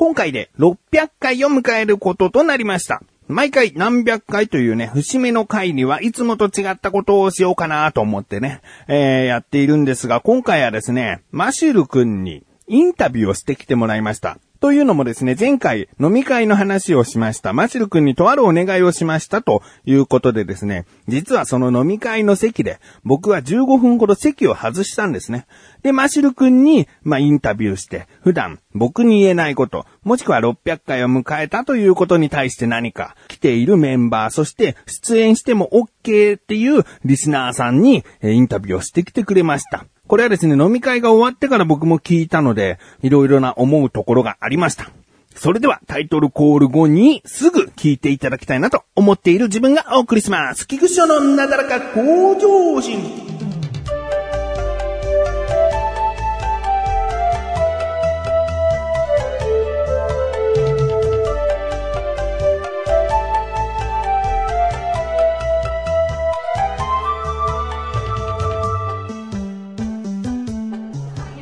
今回で600回を迎えることとなりました。毎回何百回というね、節目の回にはいつもと違ったことをしようかなと思ってね、えー、やっているんですが、今回はですね、マシュル君にインタビューをしてきてもらいました。というのもですね、前回飲み会の話をしました。マシル君にとあるお願いをしましたということでですね、実はその飲み会の席で僕は15分ほど席を外したんですね。で、マシル君に、まあ、インタビューして、普段僕に言えないこと、もしくは600回を迎えたということに対して何か来ているメンバー、そして出演しても OK っていうリスナーさんにインタビューをしてきてくれました。これはですね、飲み会が終わってから僕も聞いたので、いろいろな思うところがありました。それではタイトルコール後にすぐ聞いていただきたいなと思っている自分がお送りします。菊池のなだらか向上心。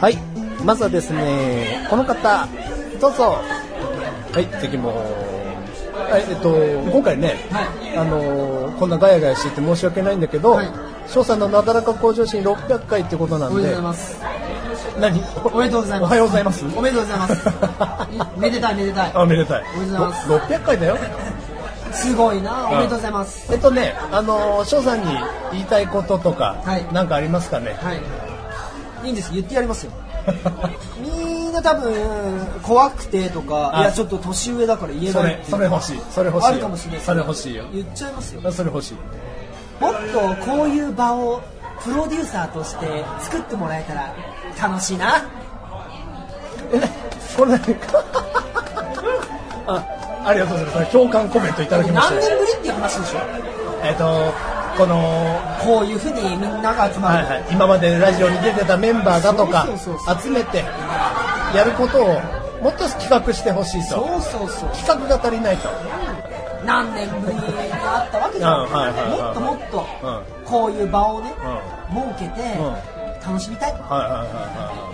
はい。まずはですね、この方、どうぞ。はい、次も。はい、えっと、今回ね、あのーこんなガヤガヤしてて申し訳ないんだけど、翔さんのなだらか向上心600回ってことなんで、おめでとうございます。何？おめでとうございます。おはようございます。おめでとうございます。めでたいめでたい。あ、めでたい。おめでとうございますろ600回だよ。すごいな。おめでとうございます。えっとね、あのー翔さんに言いたいこととか、はいなんかありますかね？はい。いいんです。言ってやりますよ。みんな多分怖くてとか、あいやちょっと年上だから言えないそれ欲しい。それ欲しいよ。あるかもしれない。それ欲しいよ。言っちゃいますよ。それ欲しい。もっとこういう場をプロデューサーとして作ってもらえたら楽しいな。え、これ何 あ、ありがとうございます。共感コメントいただきまし何た年ぶりっていう話でしょ？えっと、この、こういうふうにみんなが集まる。はいはい、今までラジオに出てたメンバーだとか集めてやることをもっと企画してほしいと。そうそうそう。企画が足りないと。何年ぶりに会ったわけじゃん、うんはいはいはい。もっともっと、うん。こういう場をね、う設けて、楽しみたい。はいはいはいはい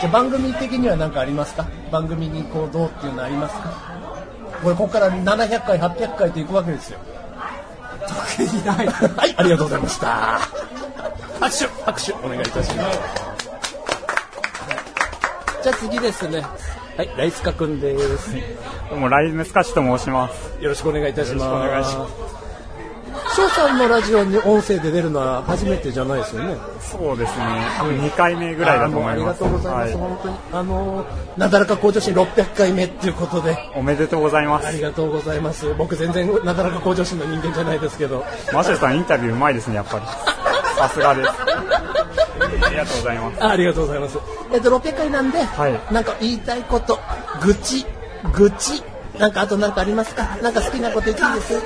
じゃあ番組的には何かありますか？番組にこうどうっていうのありますか？これここから700回800回といくわけですよ特にない。はいありがとうございました。拍手拍手お願いいたします。じゃあ次ですね。はいライスカくんです。どうも、ライムスカッシュと申します。よろしくお願いいたします。よろしくお願いしま翔さんのラジオに音声で出るのは初めてじゃないですよね。そうですね。多分2回目ぐらいだと思います。ありがとうございます。は本当に。あのー、なだらか向上心600回目っていうことで、おめでとうございます。ありがとうございます。僕全然なだらか向上心の人間じゃないですけど。マシュルさん、インタビューうまいですね、やっぱり。さすがです。ありがとうございます。あありがとうございます。えっと、600回なんで、はいなんか言いたいこと、愚痴、愚痴、なんかあとなんかありますか？なんか好きなこと言っていいです？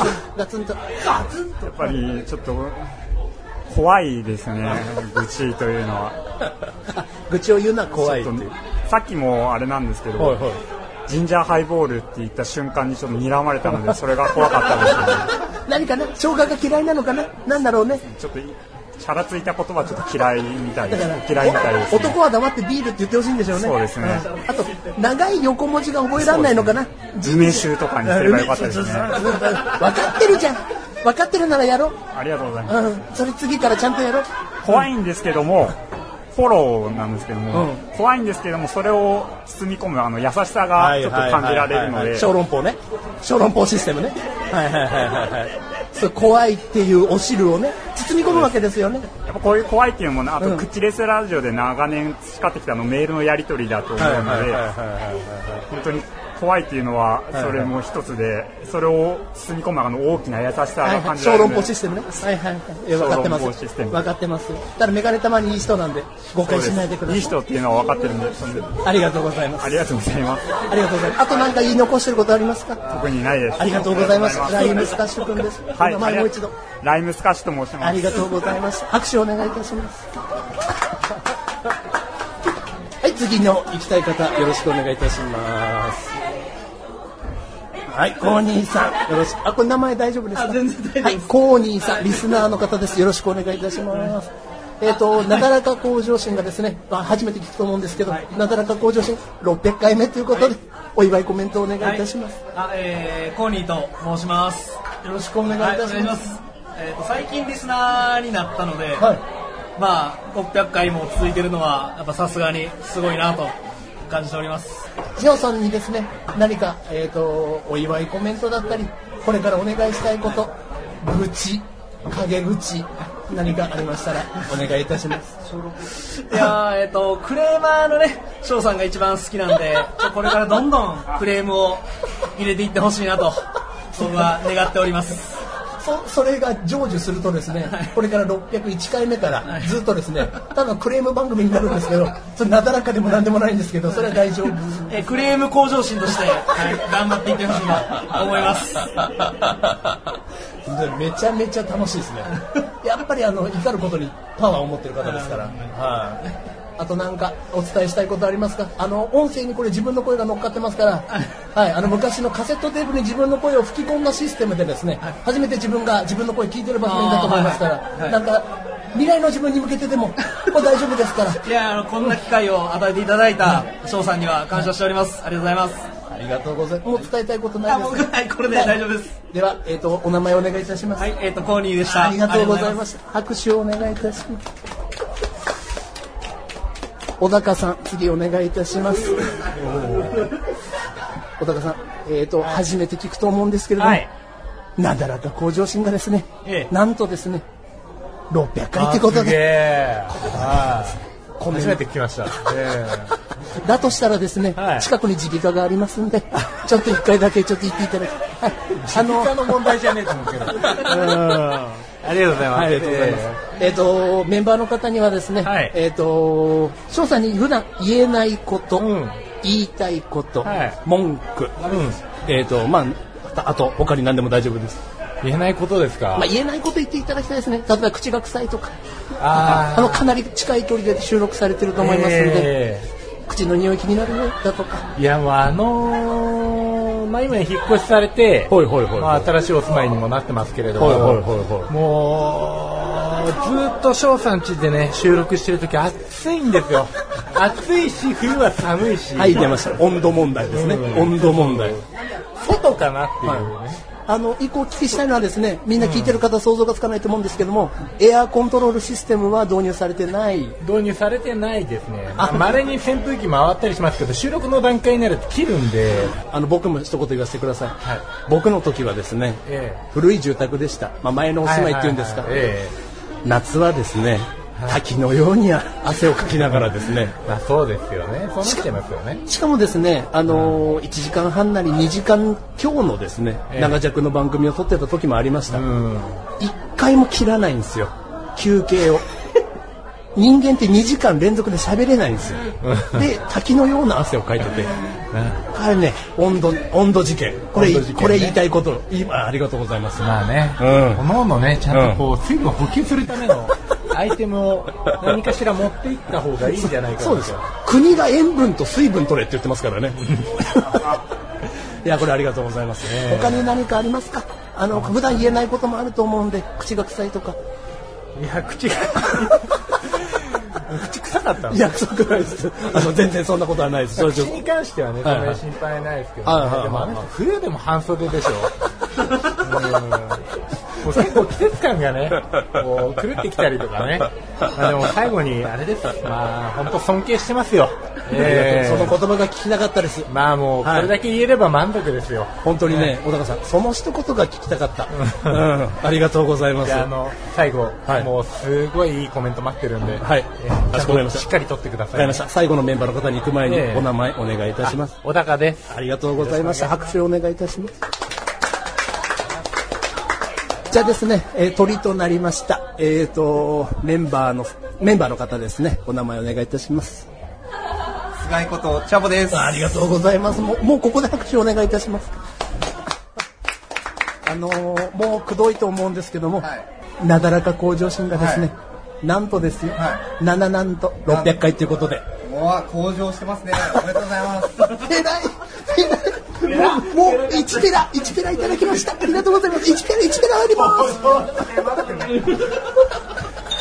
あガツンと。ガツンとやっぱり、ちょっと、怖いですね、愚痴というのは。愚痴を言うのは怖いさっきもあれなんですけど、はいはいジンジャーハイボールって言った瞬間にちょっと睨まれたので、それが怖かったですね。何かな？生姜が嫌いなのかな？なんだろうね？ちょっと、チャラついた言葉ちょっと嫌いみたいです。嫌いみたいです、ね。男は黙ってビールって言ってほしいんでしょうね。そうですねうんあと、長い横文字が覚えられないのかな梅酒とかにすればよかったですね。分かってるじゃん。分かってるならやろう。ありがとうございます。うん。それ次からちゃんとやろう。怖いんですけども、フォローなんですけども、うん怖いんですけども、それを包み込むあの優しさがちょっと感じられるので、小籠包ね。小籠包システムね。はいはいはいはいはい。そう怖いっていうお汁をね、包み込むわけですよね。やっぱこういう怖いっていうのもね、あとうん口レスラジオで長年培ってきたあのメールのやり取りだと思うので、本当に怖いっていうのはそれも一つで、それを包み込むあの大きな優しさが感じられる小籠包システムね。はいはいはい。え分かってま小籠包す。システム分かってます。ただメガネたまにいい人なんで、誤解しないでください。いい人っていうのは分かってるんで、そんでありがとうございます。ありがとうございます。ありがとうございます。あと何か言い残してることありますか？特にないです。ありがとうございます。ライムスカッシシュ君です。はい、前もう一度。ライムスカッシュと申します。ありがとうございます。拍手をお願いいたします。はい、次の行きたい方、よろしくお願いいたします。はい、コーニーさん、よろしく。あ、これ名前大丈夫ですか？あ全然大丈夫はい、コーニーさん、リスナーの方です。よろしくお願いいたします。えっ、と、なだらか向上心がですね、まあ、初めて聞くと思うんですけど、なだらか向上心600回目ということで、お祝いコメントをお願いいたします。あ、えー、コーニーと申します。よろしくお願いいたします。願いします。えっ、と、最近リスナーになったので、はいまあ、600回も続いてるのは、やっぱさすがにすごいなと感じております。ジオさんにですね、何か、えっ、と、お祝いコメントだったり、これからお願いしたいこと、愚痴、陰口、何かありましたら、お願いいたします。いやー、えっ、と、クレーマーのね、翔さんが一番好きなんで、これからどんどんクレームを入れていってほしいなと、僕は願っております。そそれが成就するとですね、これから601回目からずっとですね、ただクレーム番組になるんですけど、それなだらかでもなんでもないんですけど、それは大丈夫。えークレーム向上心として、はい、頑張っていってほしいなと思います。めちゃめちゃ楽しいですね。やっぱりあの怒ることにパワーを持ってる方ですから。はい。あとなんかお伝えしたいことありますか？あの音声にこれ自分の声が乗っかってますから、はい。あの昔のカセットテープに自分の声を吹き込んだシステムでですね、初めて自分が自分の声聞いてる場所にいたと思いますから、はいはいなんか未来の自分に向けてでももう大丈夫ですから。いやあのこんな機会を与えていただいた翔さんには感謝しております。ありがとうございます。ありがとうございます。もう伝えたいことないあです僕はいこれで大丈夫です。ではえっ、とお名前お願いいたします。はい、えっ、とコーニーでした。ありがとうございます。拍手をお願いいたします。小高さん、次お願いいたします。小高さん、えっ、と、初めて聞くと思うんですけれども、はいなだらか向上心がですね、ええなんとですね、600回ってことで、え。はい。初めて聞きました。え だとしたらですね、はい近くに耳鼻科がありますんで、ちょっと一回だけちょっと言っていただき、はい、あの、えの問題じゃねえと思うけど。うん。ありがとうございます。ありがとうございます。えっ、と、メンバーの方にはですね、はいえっ、と、翔さんに普段言えないこと、うん言いたいこと、はい文句、えっ、と、まあ、あと他に何でも大丈夫です。言えないことですか？まあ、言えないこと言っていただきたいですね。例えば口が臭いとか、ああの、かなり近い距離で収録されてると思いますので、え口の匂い気になるね、だとか。えいや、もうあのー、まあ今引っ越しされて、ほいほいほいほいまあ新しいお住まいにもなってますけれども、ほいほいほいほいもう、ずっと翔さん家でね、収録してるとき暑いんですよ。暑いし、冬は寒いし。はい、出ました。温度問題ですね。うん温度問題。外かなっていうね。あの、一個お聞きしたいのはですね、みんな聞いてる方想像がつかないと思うんですけども、エアコントロールシステムは導入されてない？導入されてないですね。まれに扇風機回ったりしますけど、収録の段階になると切るんで、あの、僕も一言言わせてください。はい僕の時はですね、え古い住宅でした。まあ、前のお住まいっていうんですか。はいはいはいえ夏はですね、滝のように汗をかきながらですね、あそうですよね。そうなっちゃいますよね。しかもですね、あのー、1時間半なり2時間強のですね、ええ長尺の番組を撮ってた時もありました。うん。一回も切らないんですよ。休憩を。人間って2時間連続で喋れないんですよ。で、滝のような汗をかいてて。あれね、温度、温度事件。これ、ねこれ言いたいこと。今、ありがとうございます。まあね、うんおのおのね、ちゃんとこう、水分補給するためのアイテムを何かしら持っていった方がいいんじゃないかなそうですよ。国が塩分と水分取れって言ってますからね。いや、これありがとうございます。他に何かありますか？あの、普段言えないこともあると思うんで、口が臭いとか。いや、口が、口臭かったの？いや、そうくないです。あの、全然そんなことはないです。口に関してはね、そんはいはないに心配ないですけど、はいはいはいでもあの人冬でも半袖でしょ。うんもう結構季節感がね、こう狂ってきたりとかね。まあでも最後にあれです。まあ本当尊敬してますよ。ええその言葉が聞きたかったです。まあもうこれだけ言えれば満足ですよ。本当にね、小高さん、その一言が聞きたかった。うん、ありがとうございます。ああの最後、はいもうすごいいいコメント待ってるんで、はいえーかしこまりましたしっかり取ってください、わかりました。最後のメンバーの方に行く前にええお名前お願いいたします。小高です。ありがとうございました。拍手をお願いいたします。じゃあですね、えー鳥となりました。えっ、と、メンバーの、メンバーの方ですね、お名前お願いいたします。菅井ことチャボです。ありがとうございます。もう、もうここで拍手をお願いいたします。あのーもうくどいと思うんですけども、はいなだらか向上心がですね、はなんとですよ、は7なんと600回ということで、もう向上してますね。おめでとうございます。えらい、えらい、もう、もう、1ペラ、1ペラいただきました。ありがとうございます。1ペラ、1ペラありま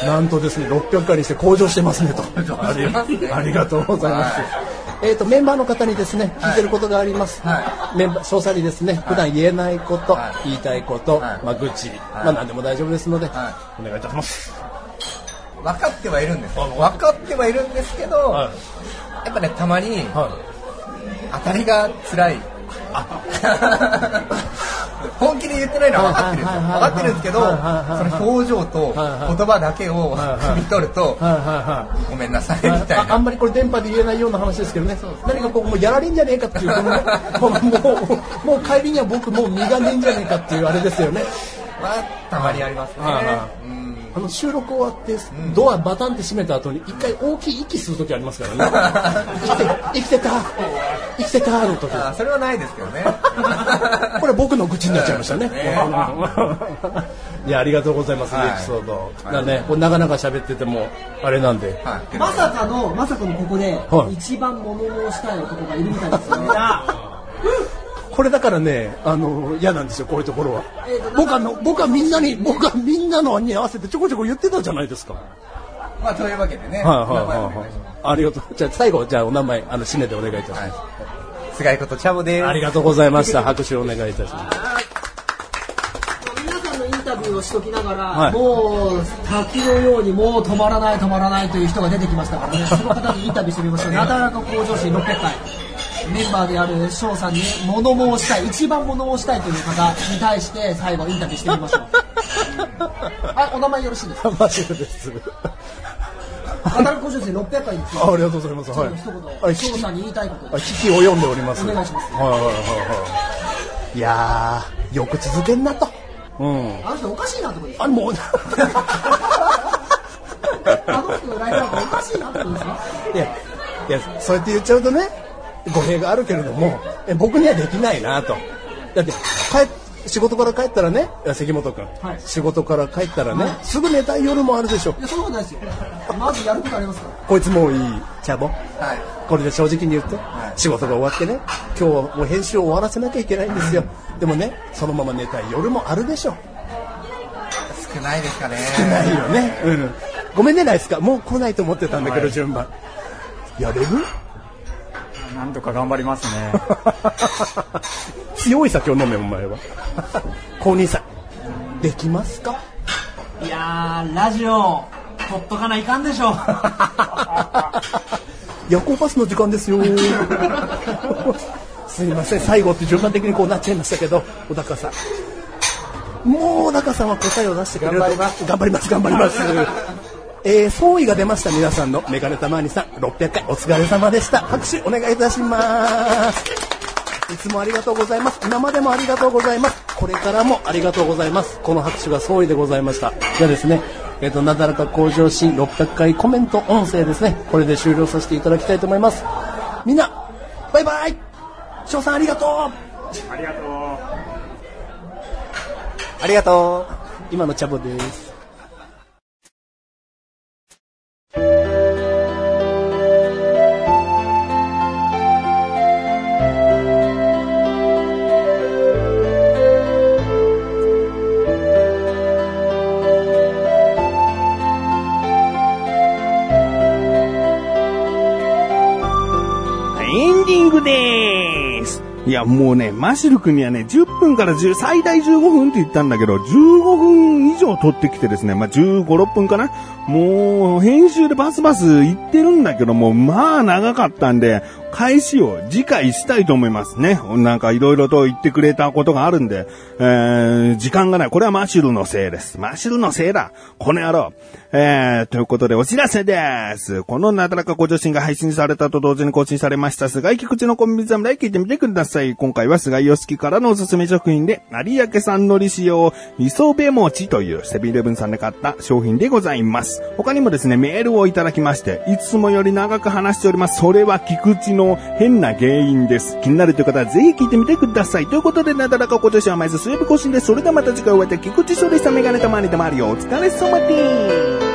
す。なんとですね、600回にして向上してますねと。ありがとうございます。えっ、と、メンバーの方にですね、聞いてることがあります。はメンバー、詳細にですね、普段言えないこと、はい言いたいこと、はいまあ、愚痴、まあ、何でも大丈夫ですので、はお願いいたします。分かってはいるんですよ分かってはいるんですけど、はいやっぱねたまには当たりが辛い 本気で言ってないのは分かってる分かってるんですけどその表情と言葉だけを汲み取ると。ごめんなさいみたいああなんまりこれ電波で言えないような話ですけどね。何かこうもうやられんじゃねえかっていうこのもうもう帰りには僕もう身がねえんじゃねえかっていうあれですよね。はたまにありますね。うんあの収録終わってドアバタンって閉めた後に一回大きい息する時ありますからね。生きて生きてた。生きてたの時。あそれはないですけどね。これ僕の愚痴になっちゃいましたね。いや、ありがとうございます、はい。エピソード。だね、これなかなか喋ってても、あれなんで。はい。まさかのまさかのここではい。一番物申したい男がいるみたいですよねこれだからね、あの、嫌なんですよ、こういうところはえーと。僕はの、僕はみんなに、僕はみんなのに合わせてちょこちょこ言ってたじゃないですか。はいまあというわけでねはいはいはい。ありがとう。じゃあ最後、じゃあお名前、あの、締めでお願いいたします。菅井ことチャボですありがとうございました。拍手をお願いいたします。皆さんのインタビューをしときながら、はいもう滝のようにもう止まらない止まらないという人が出てきましたからねその方にインタビューしてみましょう なだらか向上心600回メンバーである翔さんに物申したい一番物申したいという方に対して最後インタビューしてみましょう はいお名前よろしいですか？マシュルです。なだらか向上心600回あありがとうございます。はい。一言はい翔さんに言いたいことあ危機を読んでおります。お願いしますはいはいはいはい。いやー、よく続けんなと。うん。あの人おかしいなってことですあもう、あの人のライフワークおかしいなってことですかいや、いや、そうやって言っちゃうとね、語弊があるけれども、え僕にはできないなと。だって、帰っ仕事から帰ったらね、関本君、はい仕事から帰ったらね、すぐ寝たい夜もあるでしょ。いやそんなことないですよまずやることありますからこいつもういい、チャボ。はいこれで正直に言って、い仕事が終わってね、今日はもう編集を終わらせなきゃいけないんですよ。でもね、そのまま寝たい夜もあるでしょ。少ないですかねないよね。うん。ごめんね、ナイスか。もう来ないと思ってたんだけど、順番。やれる？なんとか頑張りますね。強い酒を飲め、お前は。公認さん。できますか？いやーラジオ取っとかないかんでしょ 夜行バスの時間ですよ。すいません、最後って順番的にこうなっちゃいましたけど、小高さん。もう小高さんは答えを出してくれると頑張ります頑張ります、頑張ります。えー、総意が出ました皆さんの。メガネたまにさん600回。お疲れ様でした。拍手お願いいたします。いつもありがとうございます。今までもありがとうございます。これからもありがとうございます。この拍手が総意でございました。じゃあですねえっ、となだらか向上心600回コメント音声ですね。これで終了させていただきたいと思います。みんなバイバイ。翔さんありがとう。ありがとう。ありがとう。今のチャボですもうね、マシル君にはね、10分から10、最大15分って言ったんだけど、15分以上撮ってきてですね、まあ、15、6分かなもう、編集でバスバス言ってるんだけども、まあ、長かったんで、返しを次回したいと思いますね。なんかいろいろと言ってくれたことがあるんで、えー、時間がない。これはマシルのせいです。マシルのせいだ。この野郎。えー、ということでお知らせです。このなだらかご女子が配信されたと同時に更新されました、菅井菊池のコンビニ侍聞いてみてください。今回は菅井良樹からのおすすめ食品で、有明産のり使用、磯辺餅というセブンイレブンさんで買った商品でございます。他にもですね、メールをいただきまして、いつもより長く話しております。それは菊池の変な原因です。気になるという方はぜひ聞いてみてください。ということで、なだらかご女子は毎週水曜日更新です。それではまた次回お会いでき菊池処理したメガネたまにでもあるよ。お疲れ様です。